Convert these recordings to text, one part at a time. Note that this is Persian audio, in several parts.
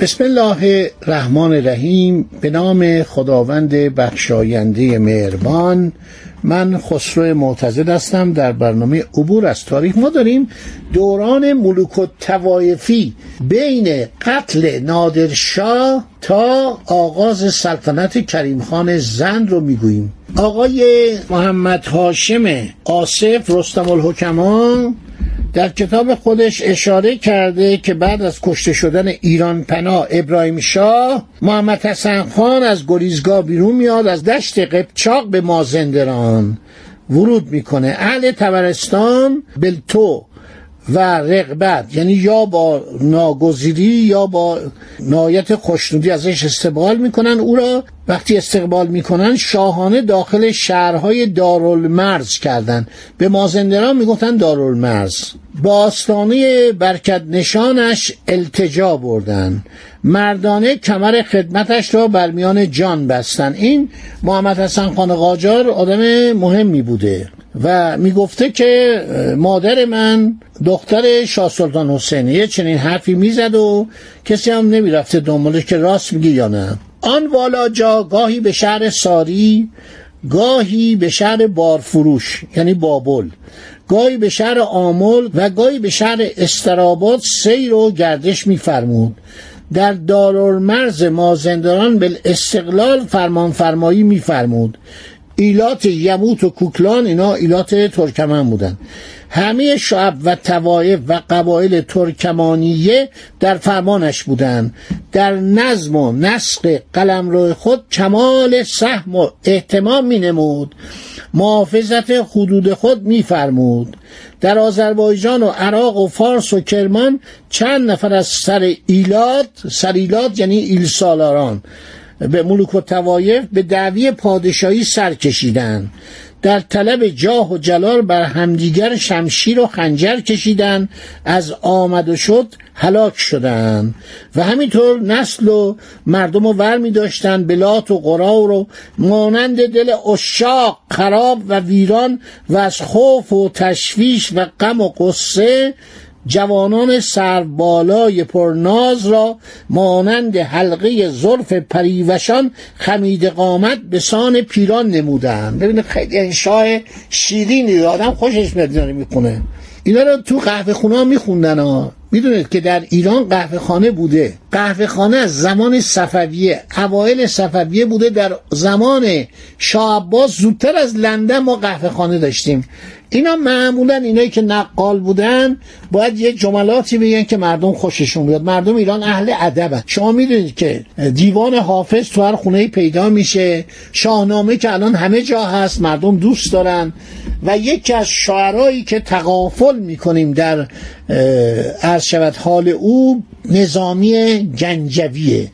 بسم الله الرحمن الرحیم. به نام خداوند بخشاینده مهربان. من خسرو معتزد هستم. در برنامه عبور از تاریخ ما داریم دوران ملوک و توایفی بین قتل نادرشاه تا آغاز سلطنت کریم خان زند رو می‌گوییم. آقای محمد هاشم آصف رستم الحکمان در کتاب خودش اشاره کرده که بعد از کشته شدن ایران پناه ابراهیم شاه محمد حسن خان از گریزگاه بیرون میاد از دشت قبچاق به مازندران ورود می‌کنه. اهل تبرستان بلتو و رغبت. یعنی یا با ناگزیری یا با نایت خوشنودی ازش استقبال می‌کنن. او را وقتی استقبال می‌کنن شاهانه داخل شهرهای دارالمرز کردن. به مازندران می‌گفتن دارالمرز. با آستانه برکت نشانش التجا بردن. مردانه کمر خدمتش را بر میان جان بستن. این محمد حسن خان قاجار آدم مهمی بوده. و می‌گفته که مادر من دختر شاه سلطان حسینیه چنین حرفی می‌زد و کسی هم نمی‌رفته دنبالش که راست میگی یا نه. آن والا جا گاهی به شهر ساری گاهی به شهر بارفروش یعنی بابل. گاهی به شهر آمل و گاهی به شهر استراباد سیر و گردش میفرمود. در دارالمرز مازندران به استقلال فرمان فرمایی میفرمود. ایلات یموت و کوکلان اینا ایلات ترکمن بودن. همه شعب و توایف و قبایل ترکمانیه در فرمانش بودند در نظم و نسق قلمرو خود کمال سهم و احتمام می نمود. محافظت حدود خود میفرمود در آذربایجان و عراق و فارس و کرمان چند نفر از سر ایلات سر ایلات یعنی ایل سالاران به ملوک و توایف به دعوی پادشاهی سر کشیدن. در طلب جاه و جلال بر همدیگر شمشیر و خنجر کشیدن. از آمد و شد هلاک شدند و همینطور نسل و مردم رو ور می داشتن بلات و قرا رو مانند دل اشاق خراب و ویران و از خوف و تشویش و غم و قصه جوانان سربالای پرناز را مانند حلقه زرف پریوشان خمید قامت به سان پیران نمودند ببینید خیلی انشاء شیرینی آدم خوشش میاد می‌خونه. اینا رو تو قهوه خونه میخوندن ها. می‌دونید که در ایران قهوه خانه بوده. قهوه خانه از زمان صفویه اوایل صفویه بوده. در زمان شاه عباس زودتر از لندن ما قهوه خانه داشتیم. اینا معمولا اینایی که نقال بودن باید یه جملاتی بگن که مردم خوششون بیاد. مردم ایران اهل ادبن. شما می‌دونید که دیوان حافظ تو هر خونه پیدا میشه. شاهنامه که الان همه جا هست مردم دوست دارن. و یکی از شعرهایی که تقافل می‌کنیم در عرض شود حال او نظامی گنجویه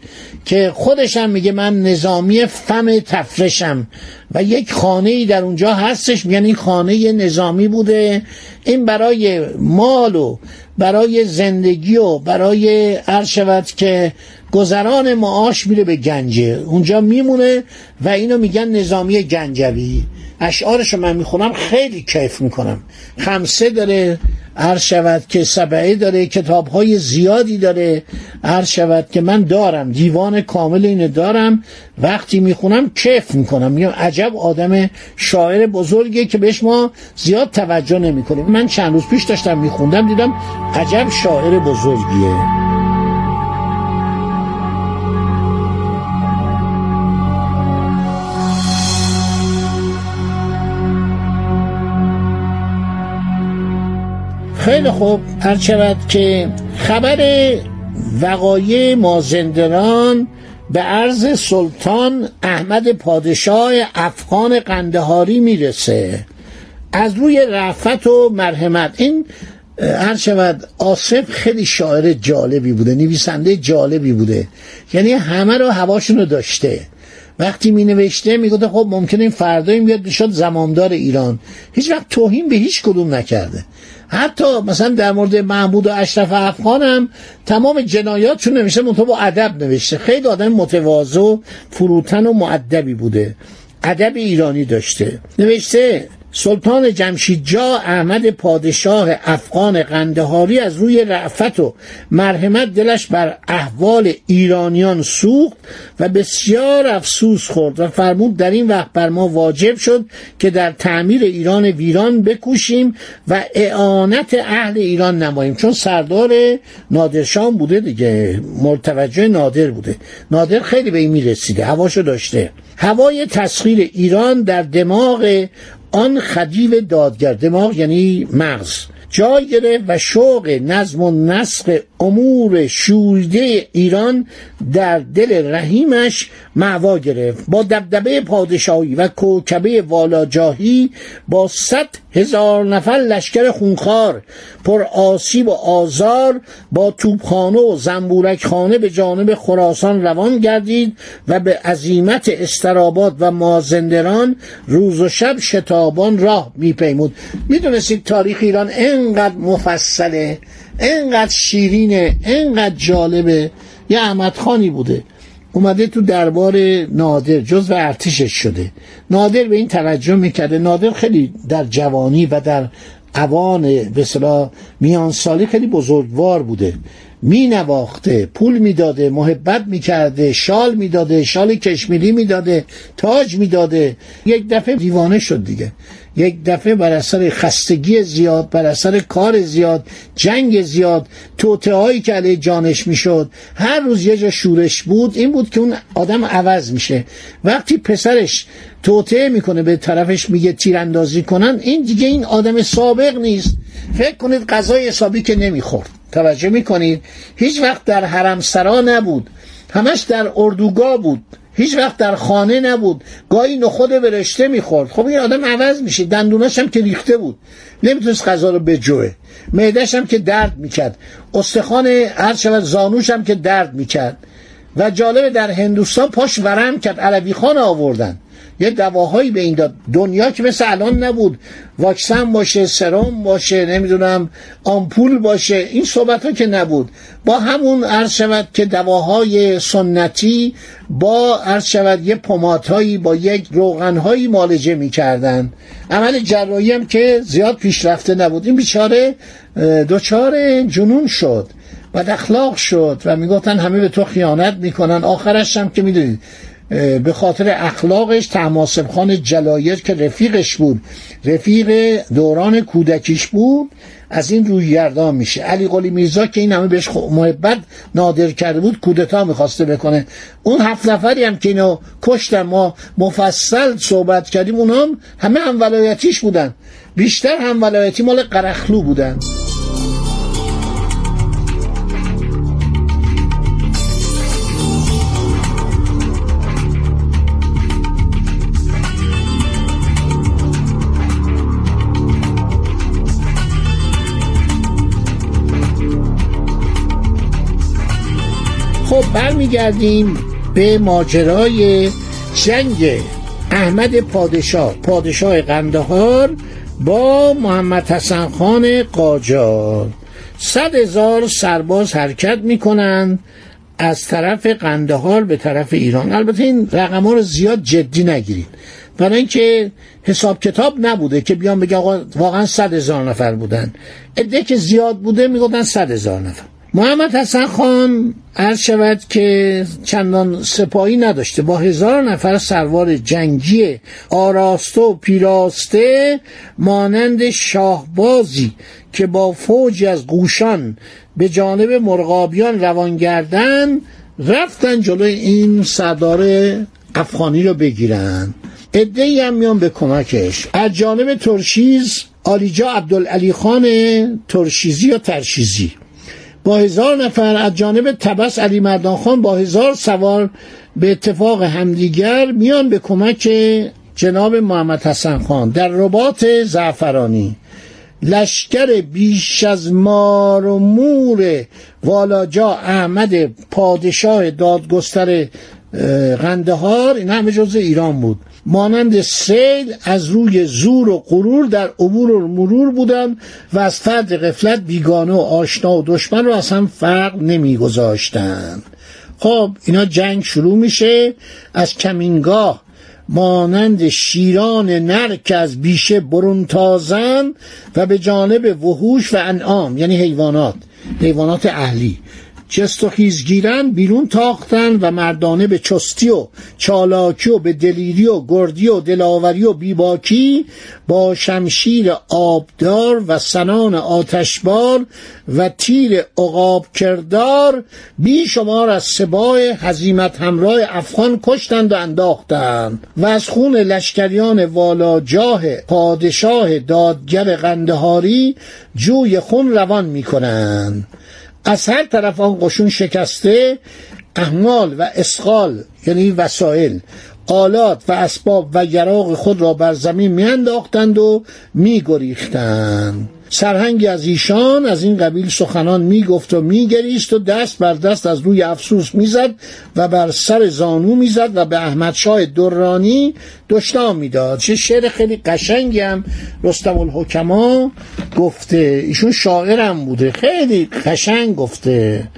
که خودش هم میگه من نظامی فم تفرشم و یک خانه ای در اونجا هستش میگن این خانه نظامی بوده. این برای مال و برای زندگی و برای عرض شود که گذران معاش میره به گنجه اونجا میمونه و اینو میگن نظامی گنجوی. اشعارش من می‌خونم خیلی کیف می‌کنم. خمسه داره عرض شود که سبعه داره کتاب های زیادی داره. عرض شود که من دارم دیوان کامل اینو دارم. وقتی می‌خونم کیف می‌کنم. میگم عجب آدم شاعر بزرگه که بهش ما زیاد توجه نمی‌کنیم. من چند روز پیش داشتم میخوندم دیدم عجب شاعر بزرگیه. خیلی خوب. هر شود که خبر وقایع مازندران به عرض سلطان احمد پادشاه افغان قندهاری می‌رسه. از روی رفت و مرحمت. این هر شود آصف خیلی شاعر جالبی بوده نویسنده جالبی بوده. یعنی همه رو هواشون رو داشته. وقتی می نوشته می گفته خب ممکنه این فردایی بیاد بشد زمامدار ایران. هیچ وقت توهین به هیچ کدوم نکرده. حتی مثلا در مورد محمود و اشرف افغان هم تمام جنایاتشون نوشته منطقه با ادب نوشته. خیلی آدم متواضع فروتن و معدبی بوده. ادب ایرانی داشته. نوشته سلطان جمشید جا احمد پادشاه افغان قندهاری از روی رعفت و مرحمت دلش بر احوال ایرانیان سوخت و بسیار افسوس خورد و فرمود در این وقت بر ما واجب شد که در تعمیر ایران ویران بکوشیم و اعانت اهل ایران نماییم. چون سردار نادرشان بوده دیگه. مرتوجه نادر بوده. نادر خیلی به این می‌رسیده. هواشو داشته. هوای تسخیر ایران در دماغ آن خدیو دادگر دماغ یعنی مغز جای گرفت و شوق نظم و نسق امور شوریده ایران در دل رحیمش معوا گرفت. با دبدبه پادشاهی و کوکبه والاجاهی با صد هزار نفر لشکر خونخوار پر آسیب و آزار با توپخانه و زنبورک خانه به جانب خراسان روان گردید و به عظیمت استراباد و مازندران روز و شب شتابان راه میپیمود. می‌دونستید تاریخ ایران انقدر مفصله انقدر شیرینه انقدر جالبه. یه احمد خانی بوده. اومده تو دربار نادر جز و ارتشش شده. نادر به این توجه می‌کرده. نادر خیلی در جوانی و در اوان به میان سالی خیلی بزرگوار بوده. می نواخته پول می‌داده محبت می‌کرده شال می‌داده شال کشمیری می‌داده تاج می‌داده. یک دفعه دیوانه شد دیگه. یک دفعه بر اثر خستگی زیاد بر اثر کار زیاد جنگ زیاد توته هایی که علیه جانش می‌شد هر روز یه جا شورش بود این بود که اون آدم عوض میشه. وقتی پسرش توته می‌کنه به طرفش میگه تیراندازی کنن این دیگه این آدم سابق نیست. فکر کنید غذای حسابی که نمی‌خورد. توجه می‌کنید؟ هیچ وقت در حرم سرا نبود. همش در اردوگاه بود. هیچ وقت در خانه نبود. گاهی نخود به رشته می‌خورد. خب این آدم عوض میشه. دندوناش هم که ریخته بود. نمی‌تونست غذا رو بجوه. معدش هم که درد می‌کرد. استخوان هر شود زانوش هم که درد می‌کرد. و جالب در هندوستان پاش ورم کرد. علوی خان آوردن. یه دواهایی به این داد. دنیا که مثل الان نبود. واکسن باشه سرم باشه نمی‌دونم آمپول باشه. این صحبت ها که نبود. با همون عرض شود که دواهای سنتی با عرض شود یه پماتهایی با یک روغنهایی مالجه می‌کردن. عمل جراحی هم که زیاد پیشرفته نبود. این بیچاره دوچار جنون شد. و اخلاق شد و می‌گفتن همه به تو خیانت می‌کنن. آخرش هم که می‌دونید. به خاطر اخلاقش تماسب خان جلایر که رفیقش بود. رفیق دوران کودکیش بود از این روی گردان میشه. علی قلی میرزا که این همه بهش محبت نادر کرده بود کودتا می‌خواسته بکنه. اون هفت نفری هم که اینو کشتن ما مفصل صحبت کردیم اونا هم همه هم ولایتیش بودن. بیشتر هم ولایتی مال قرخلو بودن. خب برمیگردیم به ماجرای جنگ احمد پادشاه پادشاه قندهار با محمد حسن خان قاجار. صد هزار سرباز حرکت می‌کنن از طرف قندهار به طرف ایران. البته این رقم ها رو زیاد جدی نگیرید. برای اینکه حساب کتاب نبوده که بیان بگه واقعا صد هزار نفر بودن. عده که زیاد بوده می‌گفتن صد هزار نفر. محمد حسن خان عرض شود که چندان سپاهی نداشته. با هزار نفر سروار جنگی آراسته و پیراسته مانند شاهبازی که با فوج از گوشان به جانب مرغابیان روان گردن رفتن جلوی این سردار افغانی رو بگیرن. ادهی هم میان به کمکش. از جانب ترشیز آلیجا عبدالعلی خان ترشیزی یا ترشیزی. با هزار نفر از جانب تبس علی مردان خان با هزار سوار به اتفاق همدیگر میان به کمک جناب محمد حسن خان. در رباط زعفرانی لشکر بیش از مار و مور والاجا احمد پادشاه دادگستر قندهار این همه جز ایران بود. مانند سیل از روی زور و غرور در عبور و مرور بودن و از فرد قفلت بیگانه و آشنا و دشمن رو اصلا فرق نمیگذاشتند. خب اینا جنگ شروع میشه. از کمینگاه مانند شیران نر که از بیشه برون تازن و به جانب وحوش و انعام یعنی حیوانات حیوانات اهلی. جست و خیز گیرن بیرون تاختن و مردانه به چستی و چالاکی و به دلیری و گردی و دلاوری و بیباکی با شمشیر آبدار و سنان آتشبار و تیر عقاب کردار بی شمار از سبای حزیمت همراه افغان کشتند و انداختند و از خون لشکریان والا جاه پادشاه دادگر قندهاری جوی خون روان می کنند از هر طرف آن قشون شکسته احمال و اسقال یعنی وسایل آلات و اسباب و یراق خود را بر زمین میانداختند و میگریختند. سرهنگی از ایشان از این قبیل سخنان می‌گفت و میگریست و دست بر دست از روی افسوس می‌زد و بر سر زانو می‌زد و به احمد شاه درانی دشنام می‌داد. چه شعر خیلی قشنگی هم رستم الحکما گفته. ایشون شاعرم بوده. خیلی قشنگ گفته.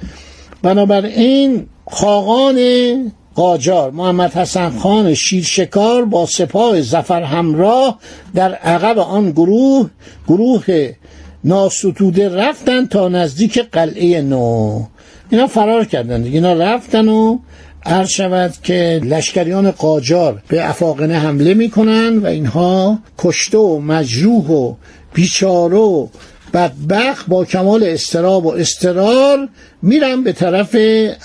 بنابراین خاقان قاجار محمد حسن خان شیرشکار با سپاه زفر همراه در عقب آن گروه گروه ناستوده رفتن تا نزدیک قلعه نو. اینا فرار کردن اینا رفتن و عرض شود که لشکریان قاجار به افاقنه حمله می‌کنن و اینها کشته و مجروح و بیچاره و بدبخت با کمال استراب و استرار میرن به طرف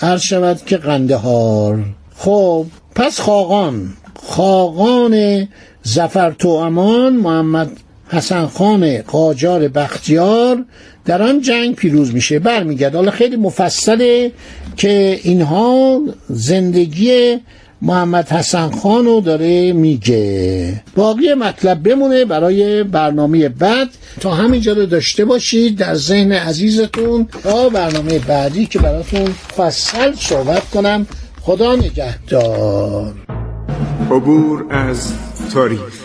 عرض شود که قندهار. خب پس خاقان. خاقان زفر تو امان محمد حسن خان قاجار بختیار در آن جنگ پیروز میشه. برمیگرد حالا خیلی مفصله که اینها زندگی محمد حسن خان رو داره میگه. باقی مطلب بمونه برای برنامه بعد. تا همینجا رو داشته باشید در ذهن عزیزتون. تا برنامه بعدی که براتون فصل صحبت کنم. خدا نگهدار. عبور از تاریخ.